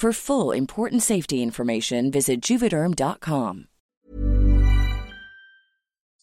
For full important safety information, visit juvederm.com.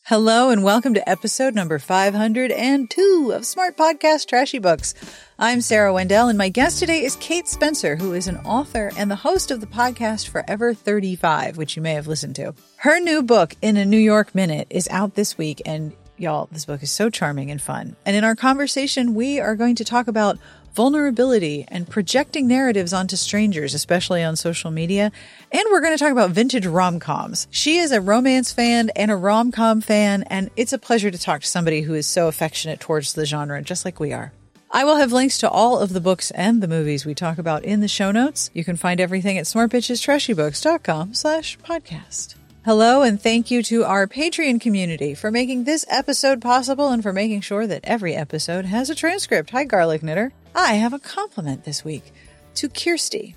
Hello and welcome to episode number 502 of Smart Podcast Trashy Books. I'm Sarah Wendell and my guest today is Kate Spencer, who is an author and the host of the podcast Forever 35, which you may have listened to. Her new book, In a New York Minute, is out this week and y'all, this book is so charming and fun. And in our conversation, we are going to talk about vulnerability and projecting narratives onto strangers, especially on social media. And we're going to talk about vintage rom coms. She is a romance fan and a rom com fan, and it's a pleasure to talk to somebody who is so affectionate towards the genre, just like we are. I will have links to all of the books and the movies we talk about in the show notes. You can find everything at smartbitchestrashybooks.com slash podcast. Hello and thank you to our Patreon community for making this episode possible and for making sure that every episode has a transcript. Hi, Garlic Knitter. I have a compliment this week to Kirsty.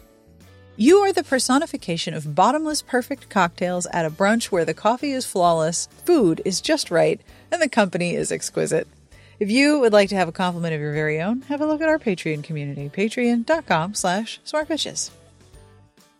You are the personification of bottomless perfect cocktails at a brunch where the coffee is flawless, food is just right, and the company is exquisite. If you would like to have a compliment of your very own, have a look at our Patreon community, patreon.com slash smartbitches.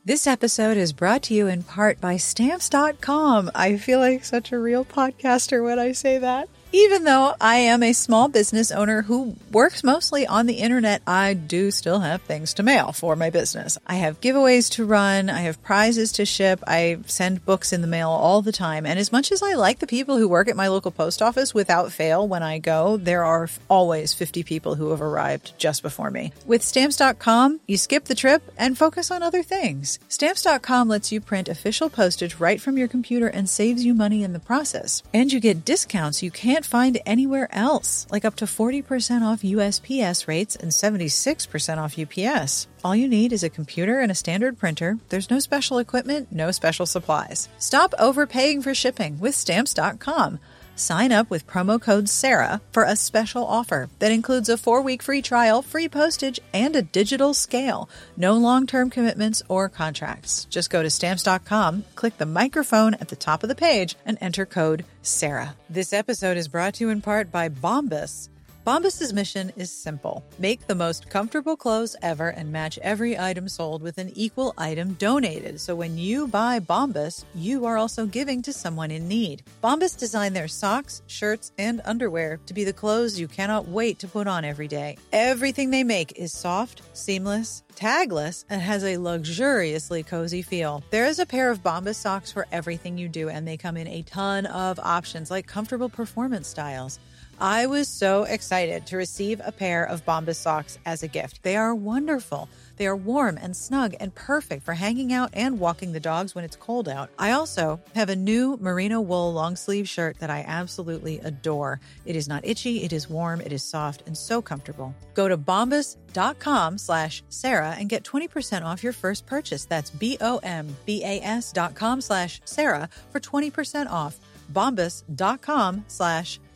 This episode is brought to you in part by Stamps.com. I feel like such a real podcaster when I say that. Even though I am a small business owner who works mostly on the internet, I do still have things to mail for my business. I have giveaways to run, I have prizes to ship, I send books in the mail all the time. And as much as I like the people who work at my local post office without fail when I go, there are always 50 people who have arrived just before me. With stamps.com, you skip the trip and focus on other things. Stamps.com lets you print official postage right from your computer and saves you money in the process. And you get discounts you can't find anywhere else, like up to 40% off USPS rates and 76% off UPS. All you need is a computer and a standard printer. There's no special equipment, no special supplies. Stop overpaying for shipping with stamps.com. Sign up with promo code SARAH for a special offer that includes a four week free trial, free postage, and a digital scale. No long term commitments or contracts. Just go to stamps.com, click the microphone at the top of the page, and enter code SARAH. This episode is brought to you in part by Bombas. Bombas' mission is simple make the most comfortable clothes ever and match every item sold with an equal item donated. So when you buy Bombas, you are also giving to someone in need. Bombas designed their socks, shirts, and underwear to be the clothes you cannot wait to put on every day. Everything they make is soft, seamless, tagless, and has a luxuriously cozy feel. There is a pair of Bombas socks for everything you do, and they come in a ton of options like comfortable performance styles I was so excited to receive a pair of Bombas socks as a gift. They are wonderful. They are warm and snug and perfect for hanging out and walking the dogs when it's cold out. I also have a new merino wool long sleeve shirt that I absolutely adore. It is not itchy, it is warm, it is soft, and so comfortable. Go to bombas.com slash Sarah and get 20% off your first purchase. That's B-O-M-B-A-S dot com slash Sarah for 20% off. Bombas.com slash Sarah.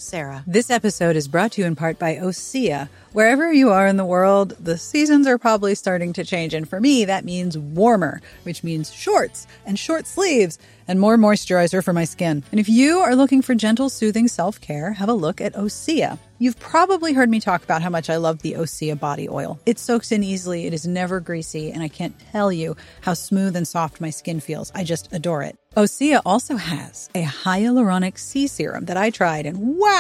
This episode is brought to you in part by Osea. Wherever you are in the world, the seasons are probably starting to change. And for me, that means warmer, which means shorts and short sleeves and more moisturizer for my skin. And if you are looking for gentle, soothing self care, have a look at Osea. You've probably heard me talk about how much I love the Osea body oil. It soaks in easily, it is never greasy, and I can't tell you how smooth and soft my skin feels. I just adore it. Osea also has a hyaluronic sea serum that I tried, and wow!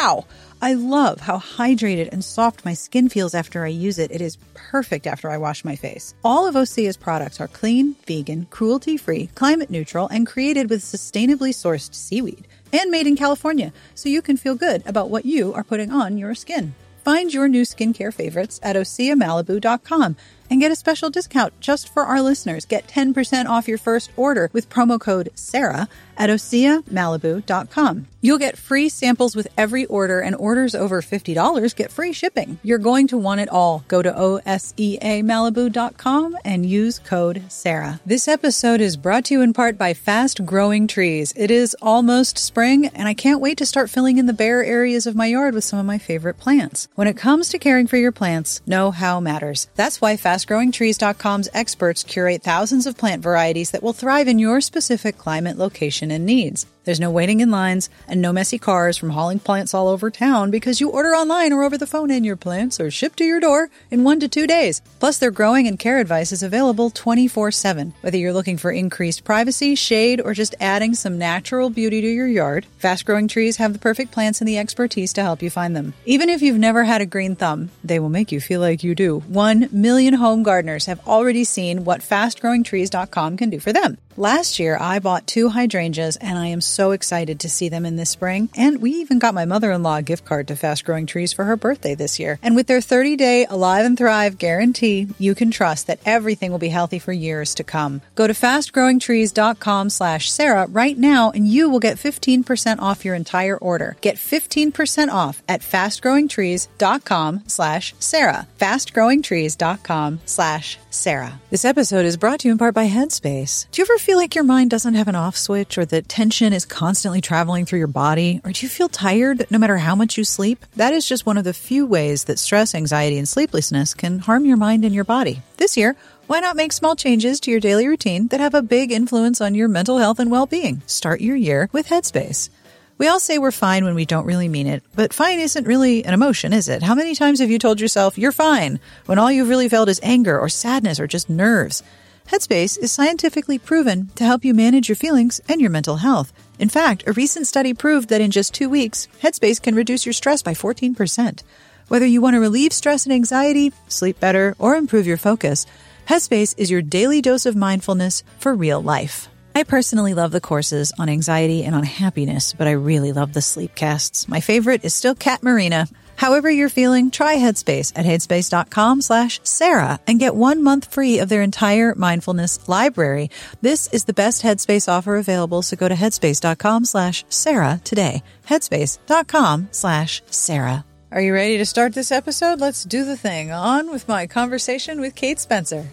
I love how hydrated and soft my skin feels after I use it. It is perfect after I wash my face. All of Osea's products are clean, vegan, cruelty free, climate neutral, and created with sustainably sourced seaweed and made in California, so you can feel good about what you are putting on your skin. Find your new skincare favorites at OseaMalibu.com and get a special discount just for our listeners. Get 10% off your first order with promo code SARAH at OseaMalibu.com. You'll get free samples with every order, and orders over $50 get free shipping. You're going to want it all. Go to OSEAMalibu.com and use code SARAH. This episode is brought to you in part by Fast Growing Trees. It is almost spring, and I can't wait to start filling in the bare areas of my yard with some of my favorite plants. When it comes to caring for your plants, know how matters. That's why FastGrowingTrees.com's experts curate thousands of plant varieties that will thrive in your specific climate, location, and needs. There's no waiting in lines and no messy cars from hauling plants all over town because you order online or over the phone and your plants are shipped to your door in one to two days. Plus, their growing and care advice is available 24 7. Whether you're looking for increased privacy, shade, or just adding some natural beauty to your yard, fast growing trees have the perfect plants and the expertise to help you find them. Even if you've never had a green thumb, they will make you feel like you do. One million home gardeners have already seen what fastgrowingtrees.com can do for them. Last year, I bought two hydrangeas and I am excited to see them in this spring. And we even got my mother in law a gift card to Fast Growing Trees for her birthday this year. And with their 30 day Alive and Thrive guarantee, you can trust that everything will be healthy for years to come. Go to fastgrowingtrees.com slash Sarah right now and you will get 15% off your entire order. Get 15% off at fastgrowingtrees.com slash Sarah. Fastgrowingtrees.com slash Sarah. This episode is brought to you in part by Headspace. Do you ever feel like your mind doesn't have an off switch or that tension is constantly traveling through your body? Or do you feel tired no matter how much you sleep? That is just one of the few ways that stress, anxiety, and sleeplessness can harm your mind and your body. This year, why not make small changes to your daily routine that have a big influence on your mental health and well being? Start your year with Headspace. We all say we're fine when we don't really mean it, but fine isn't really an emotion, is it? How many times have you told yourself you're fine when all you've really felt is anger or sadness or just nerves? Headspace is scientifically proven to help you manage your feelings and your mental health. In fact, a recent study proved that in just two weeks, Headspace can reduce your stress by 14%. Whether you want to relieve stress and anxiety, sleep better, or improve your focus, Headspace is your daily dose of mindfulness for real life. I personally love the courses on anxiety and on happiness, but I really love the sleep casts. My favorite is still Cat Marina. However you're feeling, try Headspace at headspace.com slash Sarah and get one month free of their entire mindfulness library. This is the best Headspace offer available, so go to headspace.com slash Sarah today. Headspace.com slash Sarah. Are you ready to start this episode? Let's do the thing. On with my conversation with Kate Spencer.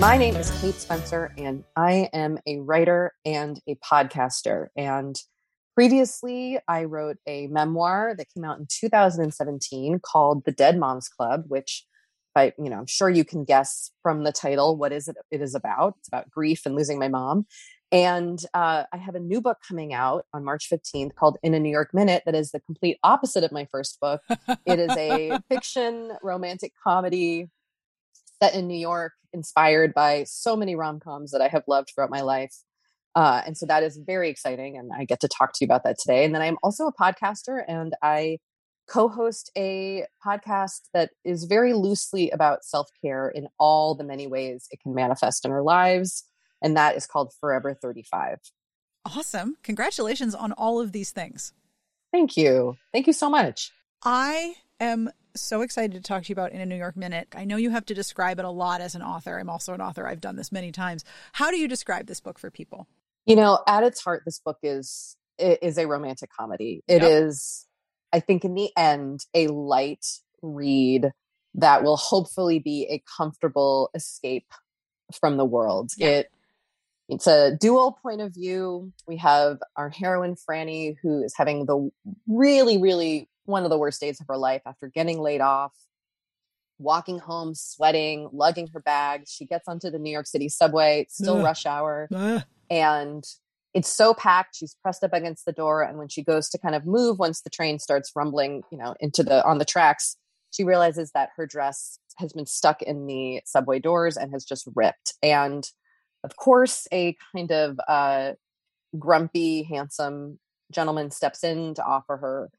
My name is Kate Spencer, and I am a writer and a podcaster. And previously, I wrote a memoir that came out in 2017 called The Dead Moms Club, which I, you know, I'm sure you can guess from the title what is it it is about. It's about grief and losing my mom. And uh, I have a new book coming out on March 15th called In a New York Minute that is the complete opposite of my first book. it is a fiction romantic comedy set in New York, inspired by so many rom coms that I have loved throughout my life. Uh, and so that is very exciting. And I get to talk to you about that today. And then I'm also a podcaster and I co host a podcast that is very loosely about self care in all the many ways it can manifest in our lives. And that is called Forever 35. Awesome. Congratulations on all of these things. Thank you. Thank you so much. I am so excited to talk to you about in a New York minute. I know you have to describe it a lot as an author. I'm also an author. I've done this many times. How do you describe this book for people? You know, at its heart, this book is is a romantic comedy. It yep. is, I think, in the end, a light read that will hopefully be a comfortable escape from the world. Yeah. It it's a dual point of view. We have our heroine Franny, who is having the really, really one of the worst days of her life after getting laid off, walking home, sweating, lugging her bag. She gets onto the New York City subway, it's still rush hour, and it's so packed. She's pressed up against the door, and when she goes to kind of move, once the train starts rumbling, you know, into the on the tracks, she realizes that her dress has been stuck in the subway doors and has just ripped. And of course, a kind of uh, grumpy, handsome gentleman steps in to offer her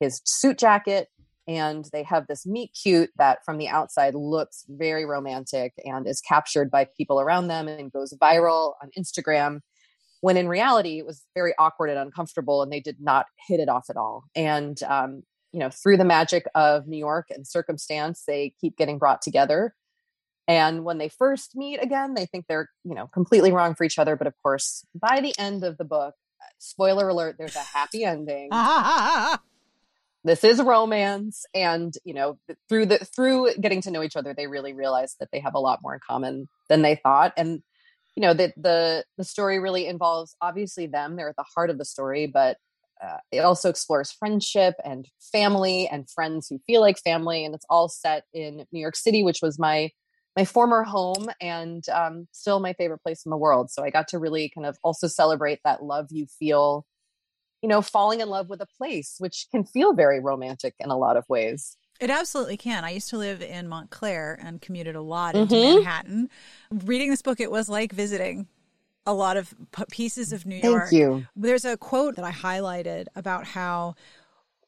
his suit jacket and they have this meet cute that from the outside looks very romantic and is captured by people around them and goes viral on Instagram when in reality it was very awkward and uncomfortable and they did not hit it off at all. And um, you know through the magic of new york and circumstance they keep getting brought together. And when they first meet again they think they're you know completely wrong for each other but of course by the end of the book spoiler alert there's a happy ending this is romance and you know through the through getting to know each other they really realize that they have a lot more in common than they thought and you know that the the story really involves obviously them they're at the heart of the story but uh, it also explores friendship and family and friends who feel like family and it's all set in new york city which was my my former home and um, still my favorite place in the world so i got to really kind of also celebrate that love you feel you know, falling in love with a place, which can feel very romantic in a lot of ways. It absolutely can. I used to live in Montclair and commuted a lot into mm-hmm. Manhattan. Reading this book, it was like visiting a lot of pieces of New York. Thank you. There's a quote that I highlighted about how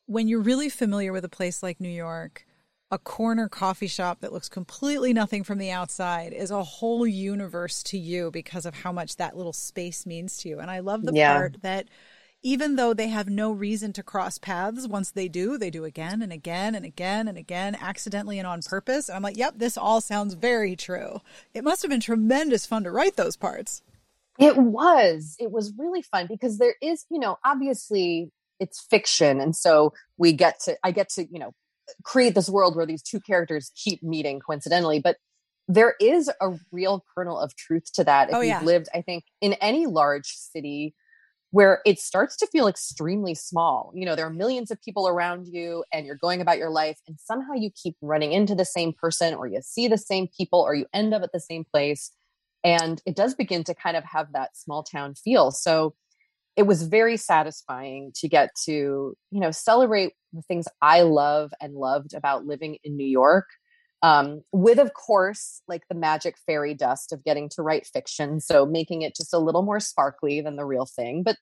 when you're really familiar with a place like New York, a corner coffee shop that looks completely nothing from the outside is a whole universe to you because of how much that little space means to you. And I love the yeah. part that even though they have no reason to cross paths, once they do, they do again and again and again and again, accidentally and on purpose. And I'm like, yep, this all sounds very true. It must have been tremendous fun to write those parts. It was. It was really fun because there is, you know, obviously it's fiction. And so we get to, I get to, you know, create this world where these two characters keep meeting coincidentally. But there is a real kernel of truth to that. If oh, yeah. you've lived, I think, in any large city, where it starts to feel extremely small. You know, there are millions of people around you and you're going about your life, and somehow you keep running into the same person, or you see the same people, or you end up at the same place. And it does begin to kind of have that small town feel. So it was very satisfying to get to, you know, celebrate the things I love and loved about living in New York um, with of course like the magic fairy dust of getting to write fiction so making it just a little more sparkly than the real thing but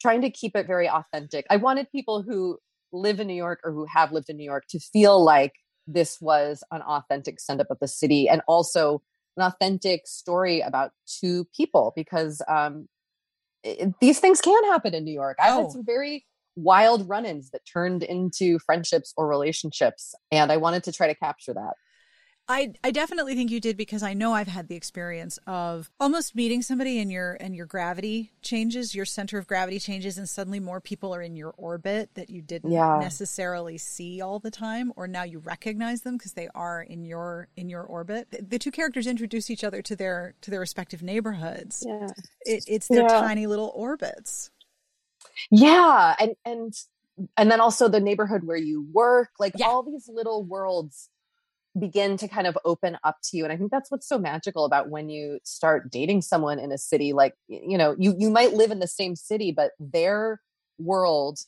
trying to keep it very authentic i wanted people who live in new york or who have lived in new york to feel like this was an authentic send up of the city and also an authentic story about two people because um, it, these things can happen in new york i've oh. had some very wild run ins that turned into friendships or relationships. And I wanted to try to capture that. I, I definitely think you did because I know I've had the experience of almost meeting somebody and your and your gravity changes, your center of gravity changes, and suddenly more people are in your orbit that you didn't yeah. necessarily see all the time, or now you recognize them because they are in your in your orbit. The, the, two characters introduce each other to their to their respective neighborhoods. Yeah, it, it's their yeah. tiny little orbits yeah and and and then also the neighborhood where you work like yeah. all these little worlds begin to kind of open up to you and i think that's what's so magical about when you start dating someone in a city like you know you you might live in the same city but their world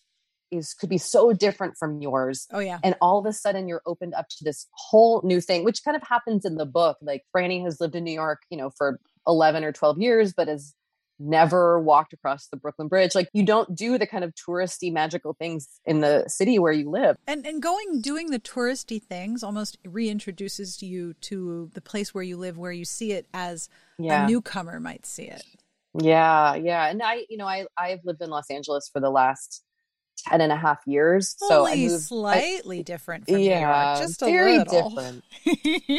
is could be so different from yours oh yeah and all of a sudden you're opened up to this whole new thing which kind of happens in the book like franny has lived in new york you know for 11 or 12 years but is never walked across the Brooklyn Bridge. Like you don't do the kind of touristy magical things in the city where you live. And and going doing the touristy things almost reintroduces you to the place where you live where you see it as yeah. a newcomer might see it. Yeah, yeah. And I, you know, I I've lived in Los Angeles for the last 10 and a half years. so I moved slightly I, different from yeah, New York, just a very little. different.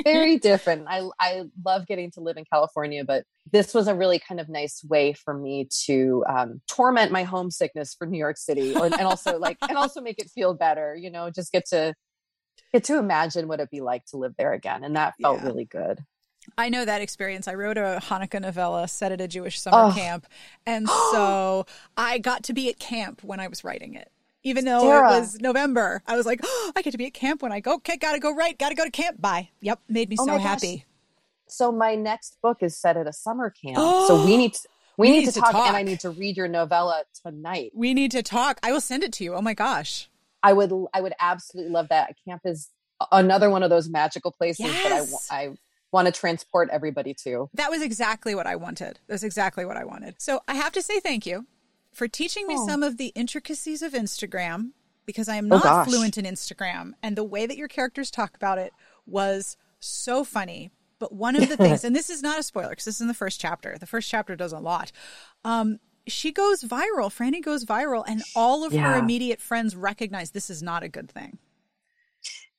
very different. I I love getting to live in California, but this was a really kind of nice way for me to um, torment my homesickness for New York City, or, and also like and also make it feel better. You know, just get to get to imagine what it'd be like to live there again, and that felt Yeah. really good. I know that experience. I wrote a Hanukkah novella set at a Jewish summer Oh. camp. And so I got to be at camp when I was writing it. Even though Sarah. it was November, I was like, oh, I get to be at camp when I go, okay, gotta go right, gotta go to camp. Bye. Yep, made me Oh so happy. So my next book is set at a summer camp. so we need to, we, We need, need to, talk, talk. and I need to read your novella tonight. We need to talk. I will send it to you. Oh my gosh. I would I would absolutely love that. Camp is another one of those magical places that I. I want to transport everybody to. That was exactly what I wanted. That's exactly what I wanted. So I have to say thank you for teaching me Oh. some of the intricacies of Instagram because I am Oh, not gosh. fluent in Instagram. And the way that your characters talk about it was so funny. But one of the things, and this is not a spoiler because this is in the first chapter, the first chapter does a lot. Um, she goes viral. Franny goes viral, and all of her immediate friends recognize this is not a good thing.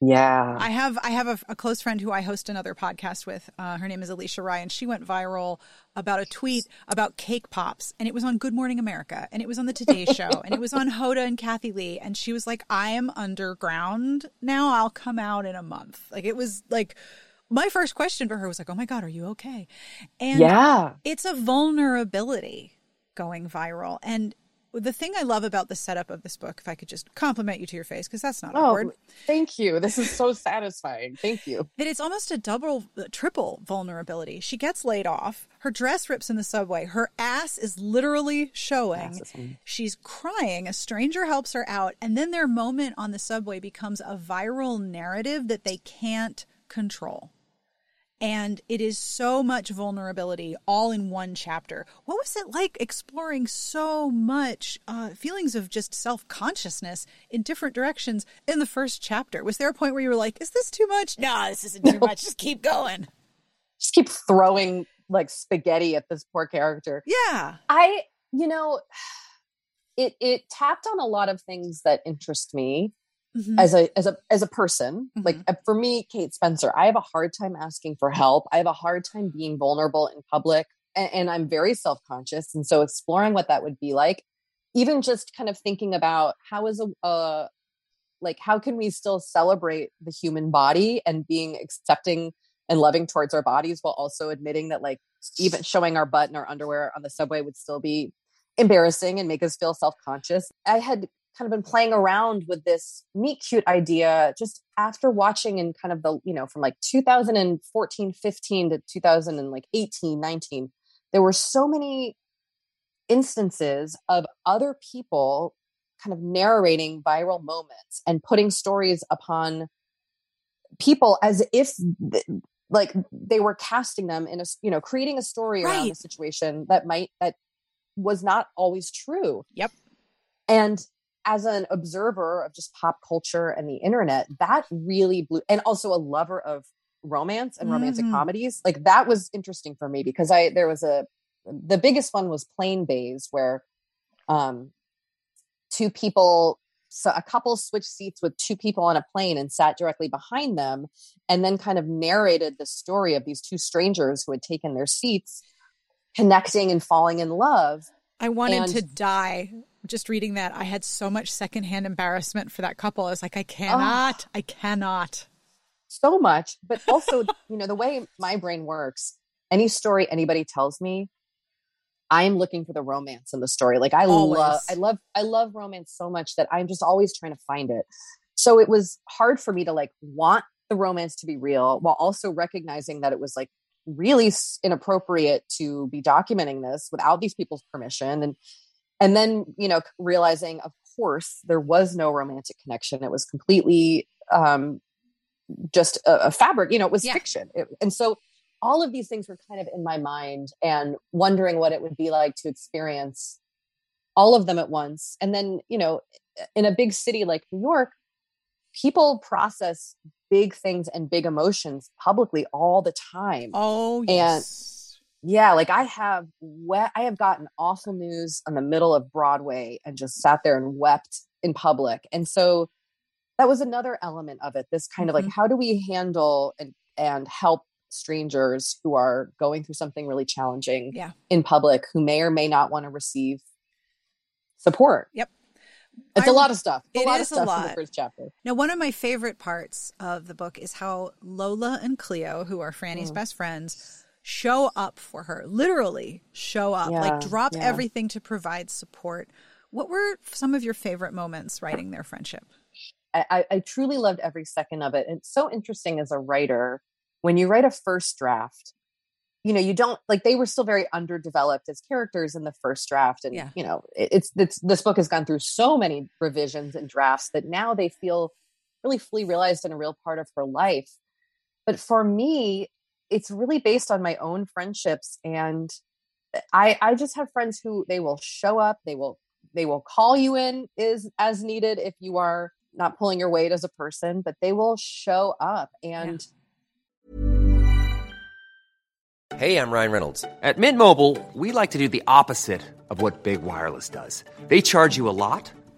Yeah. I have I have a, a close friend who I host another podcast with. Uh, her name is Alicia Ryan. She went viral about a tweet about cake pops, and it was on Good Morning America, and it was on the Today Show, and it was on Hoda and Kathie Lee, and she was like, "I am underground now. I'll come out in a month." Like it was like my first question for her was like, "Oh my god, are you okay?" And yeah. it's a vulnerability going viral, and the thing I love about the setup of this book, if I could just compliment you to your face, because that's not Oh, awkward thank you. This is so satisfying. Thank you. that it's almost a double, uh, triple vulnerability. She gets laid off. Her dress rips in the subway. Her ass is literally showing. Is She's crying. A stranger helps her out. And then their moment on the subway becomes a viral narrative that they can't control. And it is so much vulnerability all in one chapter. What was it like exploring so much uh, feelings of just self consciousness in different directions in the first chapter? Was there a point where you were like, is this too much? No, this isn't too much. Just keep going. Just keep throwing like spaghetti at this poor character. Yeah. I, you know, it it tapped on a lot of things that interest me Mhm. as a as a as a person. Like Mhm. uh, for me, Kate Spencer, I have a hard time asking for help. I have a hard time being vulnerable in public, and, and I'm very self conscious. And so, exploring what that would be like, even just kind of thinking about how is a uh, like how can we still celebrate the human body and being accepting and loving towards our bodies while also admitting that like even showing our butt in our underwear on the subway would still be embarrassing and make us feel self-conscious. I had kind of been playing around with this meet cute idea just after watching in kind of the, you know, from like 2014, 15 to 2000 and like 18, 19. There were so many instances of other people kind of narrating viral moments and putting stories upon people as if th- like they were casting them in a you know creating a story around Right. the situation that might that was not always true Yep. and as an observer of just pop culture and the internet that really blew and also a lover of romance and romantic Mhm. comedies like that was interesting for me because i there was a the biggest one was Plane Bae where um two people so a couple switched seats with two people on a plane and sat directly behind them and then kind of narrated the story of these two strangers who had taken their seats connecting and falling in love I wanted And- to die just reading that. I had so much secondhand embarrassment for that couple. I was like, I ah. cannot. I cannot. so much but also you know the way my brain works any story anybody tells me i'm looking for the romance in the story like i Always. love i love i love romance so much that i'm just always trying to find it so it was hard for me to like want the romance to be real while also recognizing that it was like really inappropriate to be documenting this without these people's permission and and then you know realizing of course there was no romantic connection it was completely um just a, a fabric you know it was Yeah. fiction It- and so all of these things were kind of in my mind and wondering what it would be like to experience all of them at once and then you know in a big city like new york people process big things and big emotions publicly all the time Oh, And- yes. Yeah, like I have we- I have gotten awful news on the middle of Broadway and just sat there and wept in public. And so that was another element of it. This kind mm-hmm. of like mm-hmm. how do we handle and and help strangers who are going through something really challenging yeah. in public who may or may not want to receive support. Yep. It's I, a lot of stuff. It's a lot is of stuff a lot. in the first chapter. Now, one of my favorite parts of the book is how Lola and Cleo, who are Franny's mm. best friends, show up for her. Literally show up, yeah, like drop yeah. everything to provide support. What were some of your favorite moments writing their friendship? I, I truly loved every second of it. It's so interesting as a writer when you write a first draft you know you don't like they were still very underdeveloped as characters in the first draft and yeah. you know it's, it's this book has gone through so many revisions and drafts that now they feel really fully realized and a real part of her life but for me it's really based on my own friendships and eh, i i just have friends who they will show up they will they will call you in is as needed if you are not pulling your weight as a person but they will show up and yeah Hey, I'm Ryan Reynolds. At Mint Mobile, we like to do the opposite of what Big Wireless does. They charge you a lot,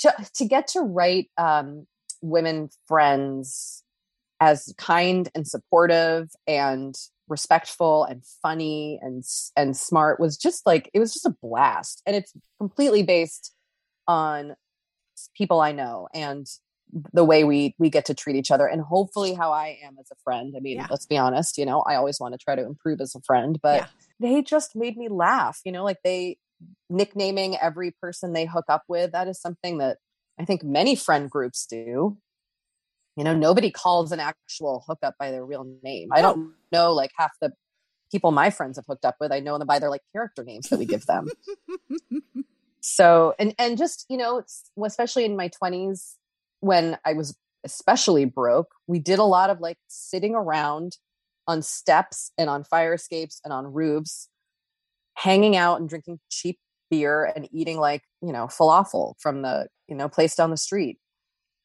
To, to get to write um, women friends as kind and supportive and respectful and funny and and smart was just like it was just a blast and it's completely based on people i know and the way we we get to treat each other and hopefully how i am as a friend i mean yeah. let's be honest you know i always want to try to improve as a friend but yeah. they just made me laugh you know like they nicknaming every person they hook up with that is something that i think many friend groups do. You know nobody calls an actual hookup by their real name. I don't know like half the people my friends have hooked up with i know them by their like character names that we give them. So and and just you know especially in my 20s when i was especially broke we did a lot of like sitting around on steps and on fire escapes and on roofs hanging out and drinking cheap beer and eating like you know falafel from the you know place down the street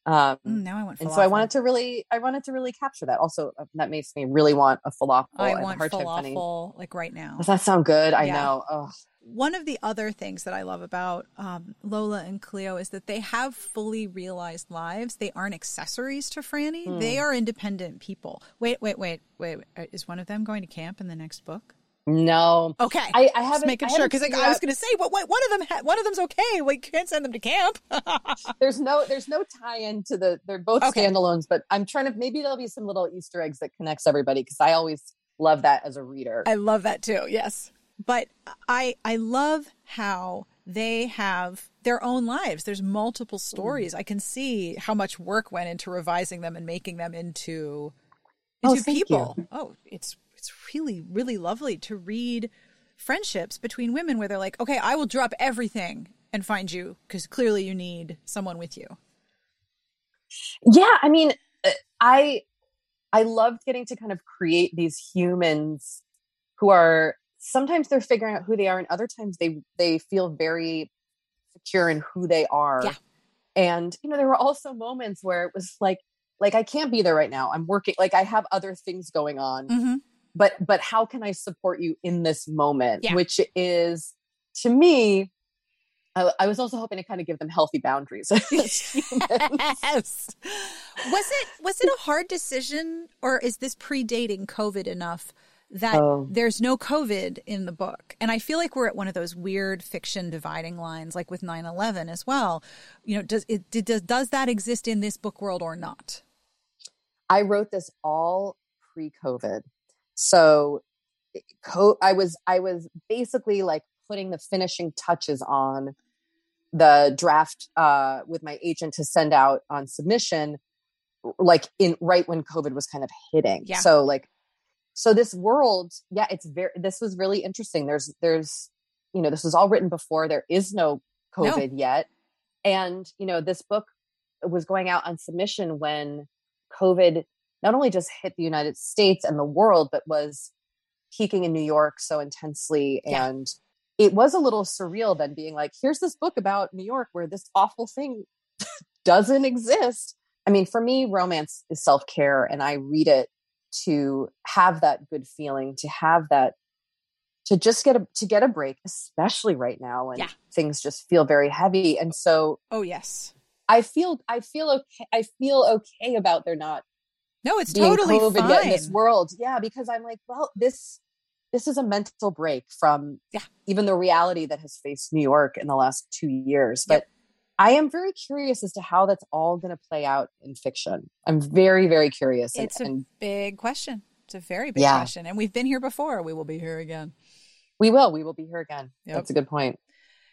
um, mm, now I want, falafel. and so I wanted to really, I wanted to really capture that. Also, uh, that makes me really want a falafel. I want falafel like right now. Does that sound good? I know. Ugh. One of the other things that I love about um, Lola and Cleo is that they have fully realized lives. They aren't accessories to Franny. Mm. They are independent people. Wait, wait, wait, wait. Uh, is one of them going to camp in the next book? No. Okay. I, I haven't. Just making sure because like, I was going to say, what, what, one of them, ha- one of them's okay. We can't send them to camp. there's no, there's no tie-in to the. They're both okay. standalones, but I'm trying to. Maybe there'll be some little Easter eggs that connects everybody because I always love that as a reader. I love that too. Yes, but I I love how they have their own lives. There's multiple stories. Mm. I can see how much work went into revising them and making them into oh, into oh, people. You. Oh, it's it's really, really lovely to read friendships between women where they're like, okay, I will drop everything and find you because clearly you need someone with you. Yeah, I mean, uh, I I loved getting to kind of create these humans who are sometimes they're figuring out who they are and other times they they feel very secure in who they are Yeah. and you know there were also moments where it was like like i can't be there right now i'm working like i have other things going on Mhm. But but how can i support you in this moment Yeah. which is to me I, I was also hoping to kind of give them healthy boundaries yes. Was it was it a hard decision or is this predating COVID enough that Oh. there's no COVID in the book? And I feel like we're at one of those weird fiction dividing lines like with 9/11 as well. You know, does it does does that exist in this book world or not? I wrote this all pre-COVID. So co- I was I was basically like putting the finishing touches on the draft uh, with my agent to send out on submission, like in right when COVID was kind of hitting. Yeah. So like, so this world, yeah, it's very. This was really interesting. There's there's you know this was all written before there is no No. COVID yet, and you know this book was going out on submission when COVID not only just hit the United States and the world, but was peaking in New York so intensely. Yeah. And it was a little surreal then being like, here's this book about New York where this awful thing doesn't exist. I mean, for me, romance is self care, and I read it to have that good feeling, to have that, to just get a to get a break, especially right now when Yeah. things just feel very heavy. And so Oh yes. I feel I feel okay. I feel okay about there not No, it's totally COVID fine. in this world. Yeah, because I'm like, well, this this is a mental break from Yeah. even the reality that has faced New York in the last two years. Yep. But I am very curious as to how that's all going to play out in fiction. I'm very, very curious. And, It's a and big question. It's a very big Yeah. question. And we've been here before. We will be here again. we will. We will be here again. Yep. That's a good point.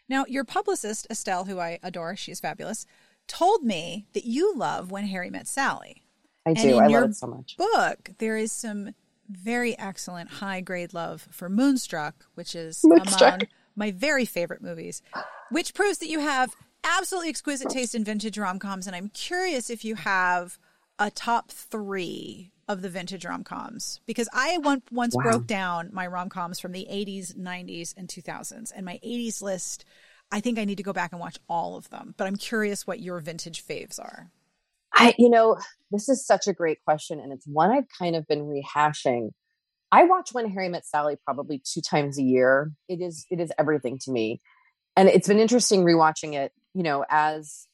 Now, your publicist, Estelle, who I adore, she's fabulous, told me that you love When Harry Met Sally. I do. I love it so much. Book, there is some very excellent high grade love for Moonstruck, which is Moonstruck. among my very favorite movies, which proves that you have absolutely exquisite taste in vintage rom coms. And I'm curious if you have a top three of the vintage rom coms because I once Wow. broke down my rom coms from the 80s, 90s, and 2000s. And my 80s list, I think I need to go back and watch all of them. But I'm curious what your vintage faves are. I, you know, this is such a great question, and it's one I've kind of been rehashing. I watch When Harry Met Sally probably two times a year. It is it is everything to me, and it's been interesting rewatching it. You know, as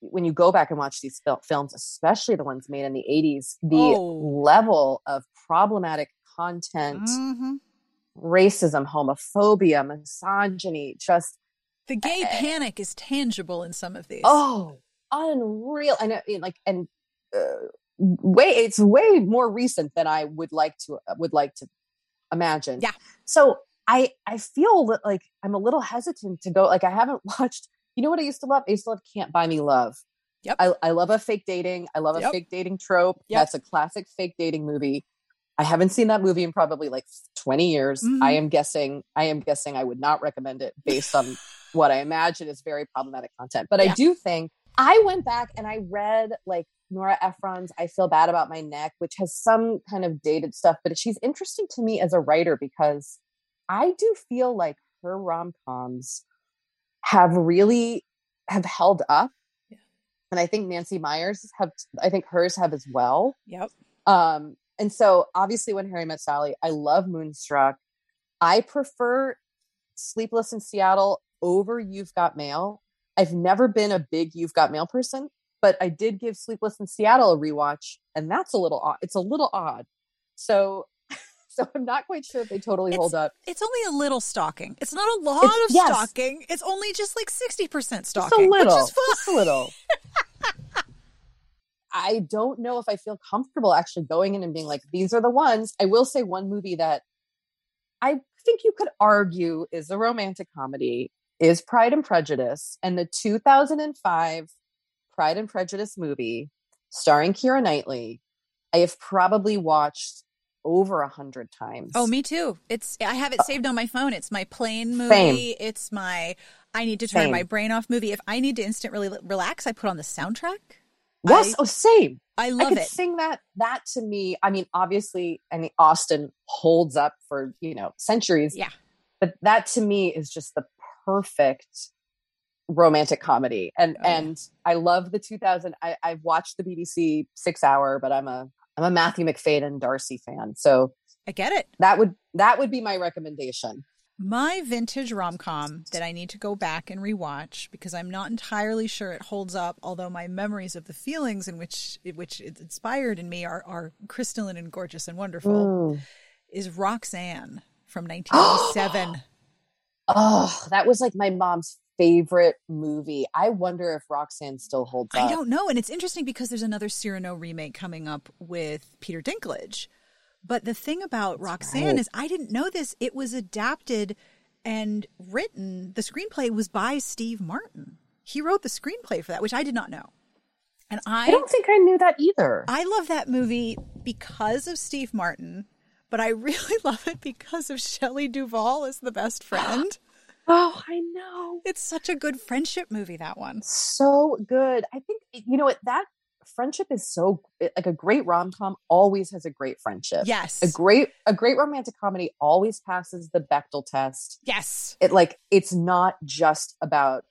when you go back and watch these fil- films, especially the ones made in the '80s, the Oh. level of problematic content, Mhm. racism, homophobia, misogyny, just The gay panic is tangible in some of these. oh unreal i know like and uh, way it's way more recent than i would like to uh, would like to imagine Yeah. so i i feel that like i'm a little hesitant to go like i haven't watched you know what i used to love i used to love can't buy me love Yep. i, I love a fake dating i love a Yep. fake dating trope Yep. that's a classic fake dating movie i haven't seen that movie in probably like 20 years Mhm. i am guessing i am guessing i would not recommend it based on what I imagine is very problematic content. But Yeah. I do think I went back and I read like Nora Ephron's I Feel Bad About My Neck, which has some kind of dated stuff, but she's interesting to me as a writer because I do feel like her rom coms have really have held up. Yeah. And I think Nancy Meyers have I think hers have as well. Yep. Um, and so obviously when Harry met Sally, I love Moonstruck. I prefer Sleepless in Seattle over You've Got Mail. I've never been a big You've Got Mail person, but I did give Sleepless in Seattle a rewatch, and that's a little odd. It's a little odd. So so I'm not quite sure if they totally hold up. It's only a little stalking. It's not a lot It's- of yes. stalking. It's only just like 60% stalking. Just a little. Which is. Just a little. I don't know if I feel comfortable actually going in and being like, these are the ones. I will say one movie that I think you could argue is a romantic comedy is Pride and Prejudice. And the 2005 Pride and Prejudice movie starring Keira Knightley, I have probably watched over a hundred times. Oh, me too. It's I have it uh, saved on my phone. It's my plane movie. Same. It's my I need to turn Same. my brain off movie. If I need to instantly relax, I put on the soundtrack. Yes, I, oh, same. I love I could it. sing that. That to me, I mean, obviously, I mean, Austen holds up for you know centuries. Yeah. but that to me is just the perfect romantic comedy, and Oh, yeah. and I love the 2000. I, I've watched the BBC six hour, but I'm a I'm a Matthew Macfadyen Darcy fan, so I get it. that would that would be my recommendation. My vintage rom com that I need to go back and rewatch because I'm not entirely sure it holds up, although my memories of the feelings in which which it inspired in me are, are crystalline and gorgeous and wonderful, Mm. is Roxanne from 1987. Oh, that was like my mom's favorite movie. I wonder if Roxanne still holds up. I don't know. And it's interesting because there's another Cyrano remake coming up with Peter Dinklage. But the thing about Roxanne right. is, I didn't know this. It was adapted and written, the screenplay was by Steve Martin. He wrote the screenplay for that, which I did not know. And I, I don't think I knew that either. I love that movie because of Steve Martin, but I really love it because of Shelley Duvall as the best friend. oh, I know. it's such a good friendship movie, that one. So good. I think you know what that friendship is so eh, like a great rom-com always has a great friendship. Yes. A great a great romantic comedy always passes the Bechdel test. Yes. It like it's not just about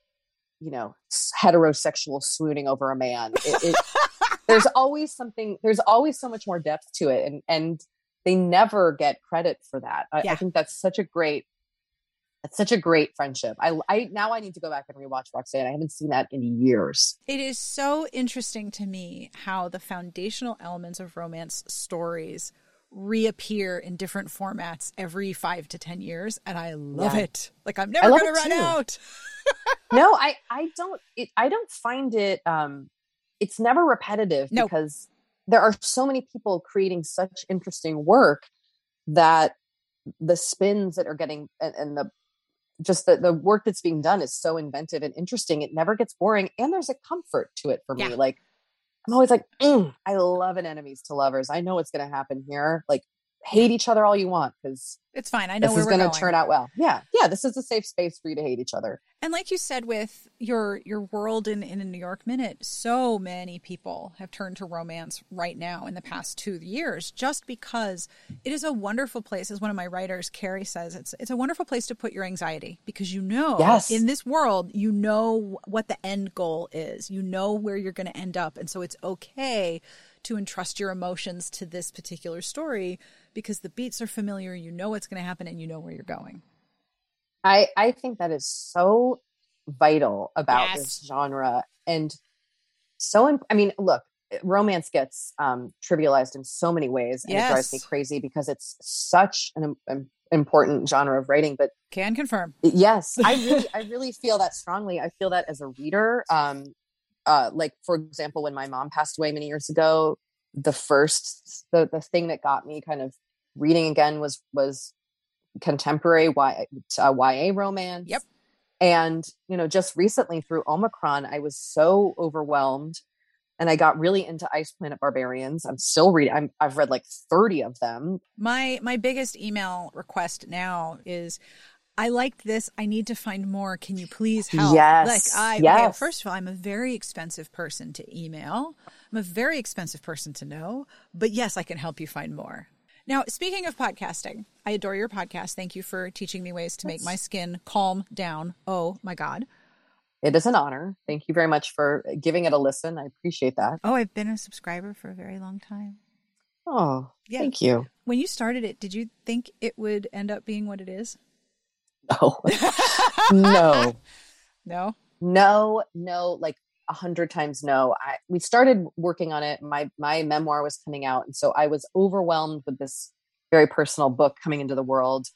you know heterosexual swooning over a man. It, it, there's always something. There's always so much more depth to it, and and they never get credit for that. I, Yeah. I think that's such a great. That's such a great friendship. I, I now I need to go back and rewatch Roxanne. I haven't seen that in years. It is so interesting to me how the foundational elements of romance stories reappear in different formats every five to 10 years. And I love Yeah. it. Like, I'm never going to run too. out. no, I I don't it, I don't find it um it's never repetitive because there are so many people creating such interesting work that the spins that are getting and, and the just the, the work that's being done is so inventive and interesting. It never gets boring. And there's a comfort to it for Yeah. me. Like I'm always like, mm, I love an enemies to lovers. I know what's gonna happen here. Like hate each other all you want because It's fine. I know this is we're gonna going. turn out well. Yeah. Yeah. This is a safe space for you to hate each other. And like you said with your your world in, in a New York minute, so many people have turned to romance right now in the past two years just because it is a wonderful place. As one of my writers, Carrie says, it's it's a wonderful place to put your anxiety because you know Yes. in this world you know what the end goal is. You know where you're gonna end up. And so it's okay to entrust your emotions to this particular story because the beats are familiar, you know what's gonna happen and you know where you're going. I I think that is so vital about Yes. this genre and so im- I mean look romance gets um trivialized in so many ways and it drives me crazy because it's such an im- im- important genre of writing but Can confirm. yes I really I really feel that strongly I feel that as a reader um uh like for example when my mom passed away many years ago the first the the thing that got me kind of reading again was was contemporary y, uh, YA romance. Yep. And you know, just recently through Omicron, I was so overwhelmed, and I got really into Ice Planet Barbarians. I'm still reading. I'm, I've read like 30 of them. My my biggest email request now is I liked this. I need to find more. Can you please help? Yes, Like I okay, yes. first of all, I'm a very expensive person to email. I'm a very expensive person to know, but yes, I can help you find more. Now, speaking of podcasting, I adore your podcast. Thank you for teaching me ways to make my skin calm down. Oh my god. It is an honor. Thank you very much for giving it a listen. I appreciate that. Oh, I've been a subscriber for a very long time. Oh, Yeah. thank you. When you started it, did you think it would end up being what it is? No, no. No. no no like a hundred times no i we started working on it my my memoir was coming out and so i was overwhelmed with this very personal book coming into the world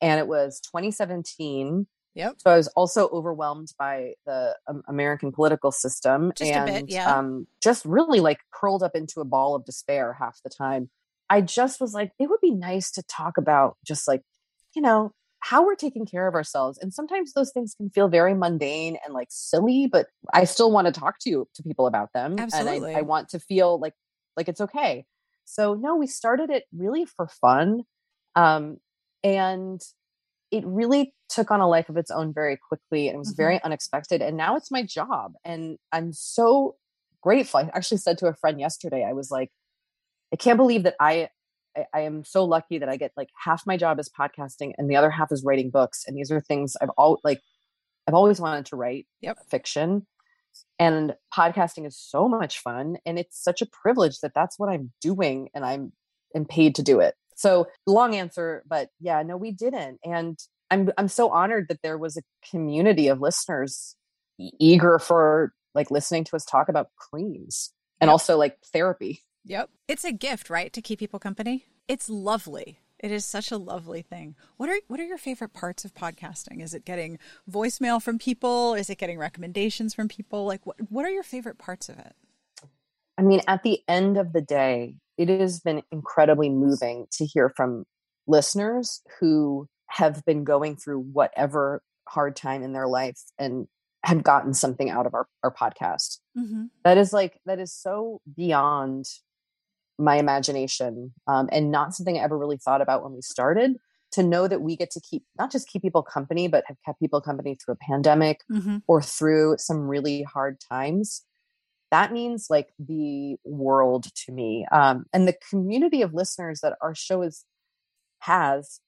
and it was 2017 Yep. so i was also overwhelmed by the um, american political system Just and bit, yeah. um, just really like curled up into a ball of despair half the time i just was like it would be nice to talk about just like you know how we're taking care of ourselves and sometimes those things can feel very mundane and like silly but i still want to talk to you to people about them Absolutely. and I, I want to feel like like it's okay so no we started it really for fun um and it really took on a life of its own very quickly and it was Mhm. very unexpected and now it's my job and i'm so grateful. I actually said to a friend yesterday, I was like, I can't believe that I, I, I am so lucky that I get like half my job is podcasting and the other half is writing books. And these are things I've all like, I've always wanted to write Yep. fiction. And podcasting is so much fun. And it's such a privilege that that's what I'm doing and I'm am paid to do it. So long answer, but yeah, no, we didn't. And I'm I'm so honored that there was a community of listeners eager for like listening to us talk about creams and also like therapy. Yep. It's a gift, right? To keep people company. It's lovely. It is such a lovely thing. What are what are your favorite parts of podcasting? Is it getting voicemail from people? Is it getting recommendations from people? Like what what are your favorite parts of it? I mean, at the end of the day, it has been incredibly moving to hear from listeners who have been going through whatever hard time in their life and have gotten something out of our, our podcast. Mm-hmm. That is like, that is so beyond my imagination um, and not something I ever really thought about when we started. To know that we get to keep, not just keep people company, but have kept people company through a pandemic Mm-hmm. or through some really hard times that means like the world to me um, and the community of listeners that our show is has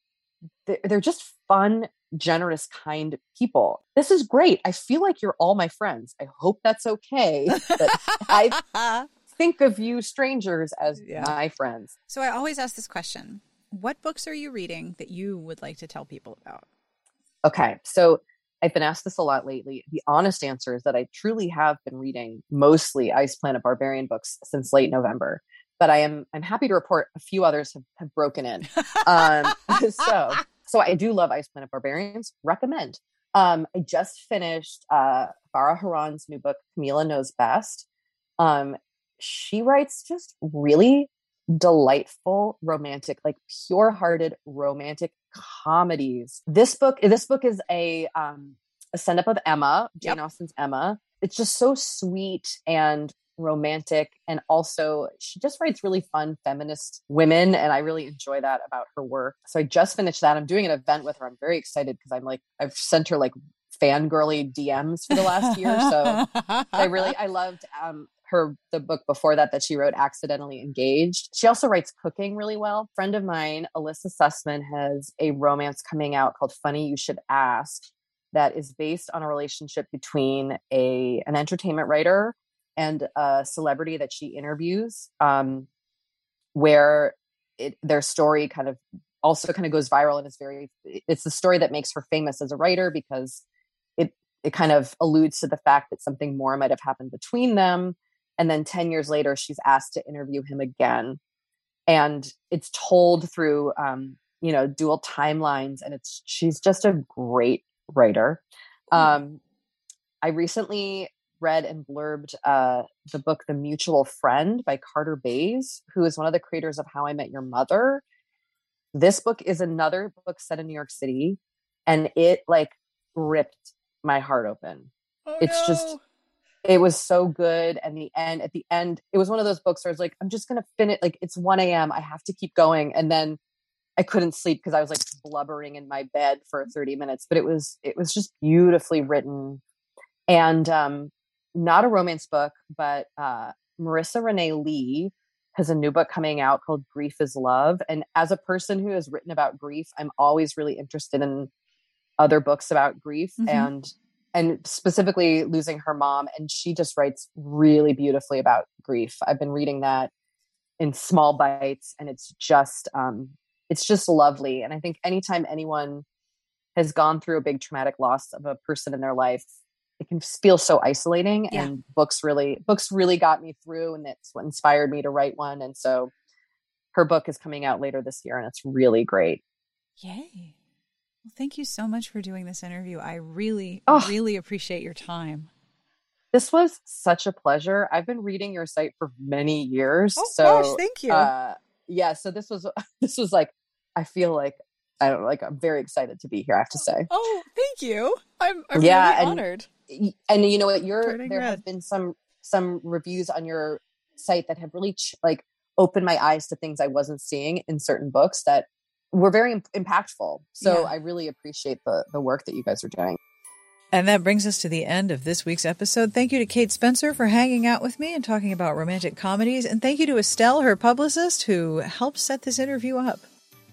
they're, they're just fun generous kind people this is great i feel like you're all my friends i hope that's okay but i think of you strangers as Yeah. my friends so I always ask this question. What books are you reading that you would like to tell people about? Okay, so I've been asked this a lot lately. The honest answer is that I truly have been reading mostly Ice Planet Barbarian books since late November, but I am I'm happy to report a few others have, have broken in. Um, so so I do love Ice Planet Barbarians. Recommend. Um, I just finished uh, Farah Heron's new book, Kamila Knows Best. Um, she writes just really delightful romantic like pure-hearted romantic comedies. This book this book is a um a send up of emma jane Yep. austen's emma. It's just so sweet and romantic and also she just writes really fun feminist women and i really enjoy that about her work. So i just finished that. I'm doing an event with her. I'm very excited because i'm like i've sent her like fangirly dms for the last year so I really I loved um her the book before that that she wrote accidentally engaged. She also writes cooking really well. Friend of mine elissa sussman has a romance coming out called funny you should ask that is based on a relationship between a an entertainment writer and a celebrity that she interviews um where it their story kind of also kind of goes viral and is very it's the story that makes her famous as a writer because it it kind of alludes to the fact that something more might have happened between them and then 10 years later she's asked to interview him again. And it's told through um you know dual timelines and it's she's just a great writer. Um i recently read and blurbed uh the book the mutual friend by carter bays who is one of the creators of how i met your mother. This book is another book set in new york city and it like ripped my heart open. Oh, It's just- no. It was so good and the end at the end it was one of those books where i was like i'm just gonna finish like it's 1 a.m i have to keep going and then i couldn't sleep because i was like blubbering in my bed for 30 minutes but it was it was just beautifully written and um not a romance book but uh marisa renee lee has a new book coming out called grief is love and as a person who has written about grief i'm always really interested in other books about grief Mhm. and and specifically losing her mom and she just writes really beautifully about grief i've been reading that in small bites and it's just um it's just lovely and i think anytime anyone has gone through a big traumatic loss of a person in their life it can feel so isolating Yeah. and books really books really got me through and that's what inspired me to write one and so her book is coming out later this year and it's really great Yay. Well, thank you so much for doing this interview. I really, Oh. really appreciate your time. this was such a pleasure i've been reading your site for many years Oh, so gosh, thank you. uh yeah so this was this was like i feel like i don't know like i'm very excited to be here i have to say Oh, thank you. I'm, I'm Yeah, really and- honored. And you know what you're Turning there red. have been some some reviews on your site that have really ch- like opened my eyes to things i wasn't seeing in certain books that were very im- impactful so Yeah. i really appreciate the the work that you guys are doing And that brings us to the end of this week's episode. Thank you to Kate Spencer for hanging out with me and talking about romantic comedies. And thank you to Estelle, her publicist, who helped set this interview up.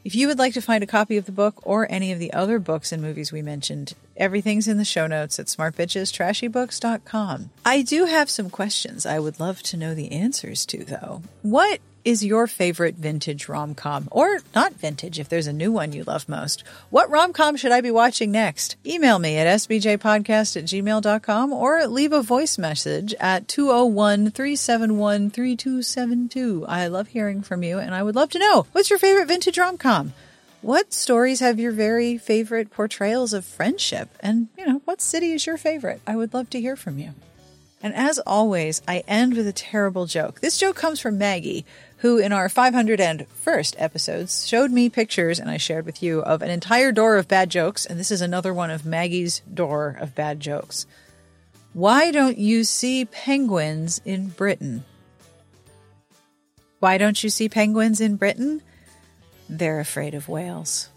If you would like to find a copy of the book or any of the other books and movies we mentioned, everything's in the show notes at smartbitchestrashybooks.com. I do have some questions I would love to know the answers to, though. What is your favorite vintage rom com? Or not vintage, if there's a new one you love most. What rom com should I be watching next? Email me at sbjpodcast at gmail.com or leave a voice message at 201 371 3272. I love hearing from you and I would love to know what's your favorite vintage rom com? What stories have your very favorite portrayals of friendship? And, you know, what city is your favorite? I would love to hear from you. And as always, I end with a terrible joke. This joke comes from Maggie, who in our 501st episodes showed me pictures and I shared with you of an entire door of bad jokes. And this is another one of Maggie's door of bad jokes. Why don't you see penguins in Britain? Why don't you see penguins in Britain? They're afraid of whales.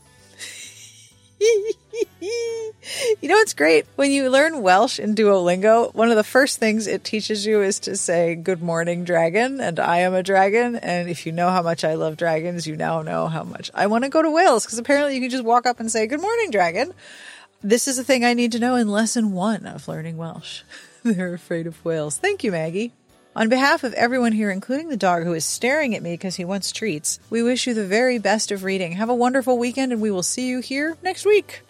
you know what's great? When you learn Welsh in Duolingo, one of the first things it teaches you is to say, Good morning, dragon, and I am a dragon. And if you know how much I love dragons, you now know how much I want to go to Wales, because apparently you can just walk up and say, Good morning, dragon. This is a thing I need to know in lesson one of learning Welsh. They're afraid of whales. Thank you, Maggie. On behalf of everyone here, including the dog who is staring at me because he wants treats, we wish you the very best of reading. Have a wonderful weekend, and we will see you here next week.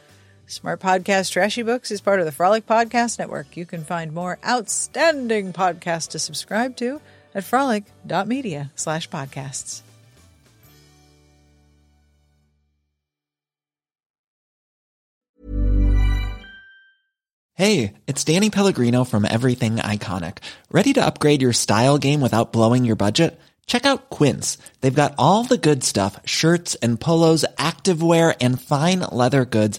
Smart Podcast Trashy Books is part of the Frolic Podcast Network. You can find more outstanding podcasts to subscribe to at frolic.media slash podcasts. Hey, it's Danny Pellegrino from Everything Iconic. Ready to upgrade your style game without blowing your budget? Check out Quince. They've got all the good stuff shirts and polos, activewear, and fine leather goods,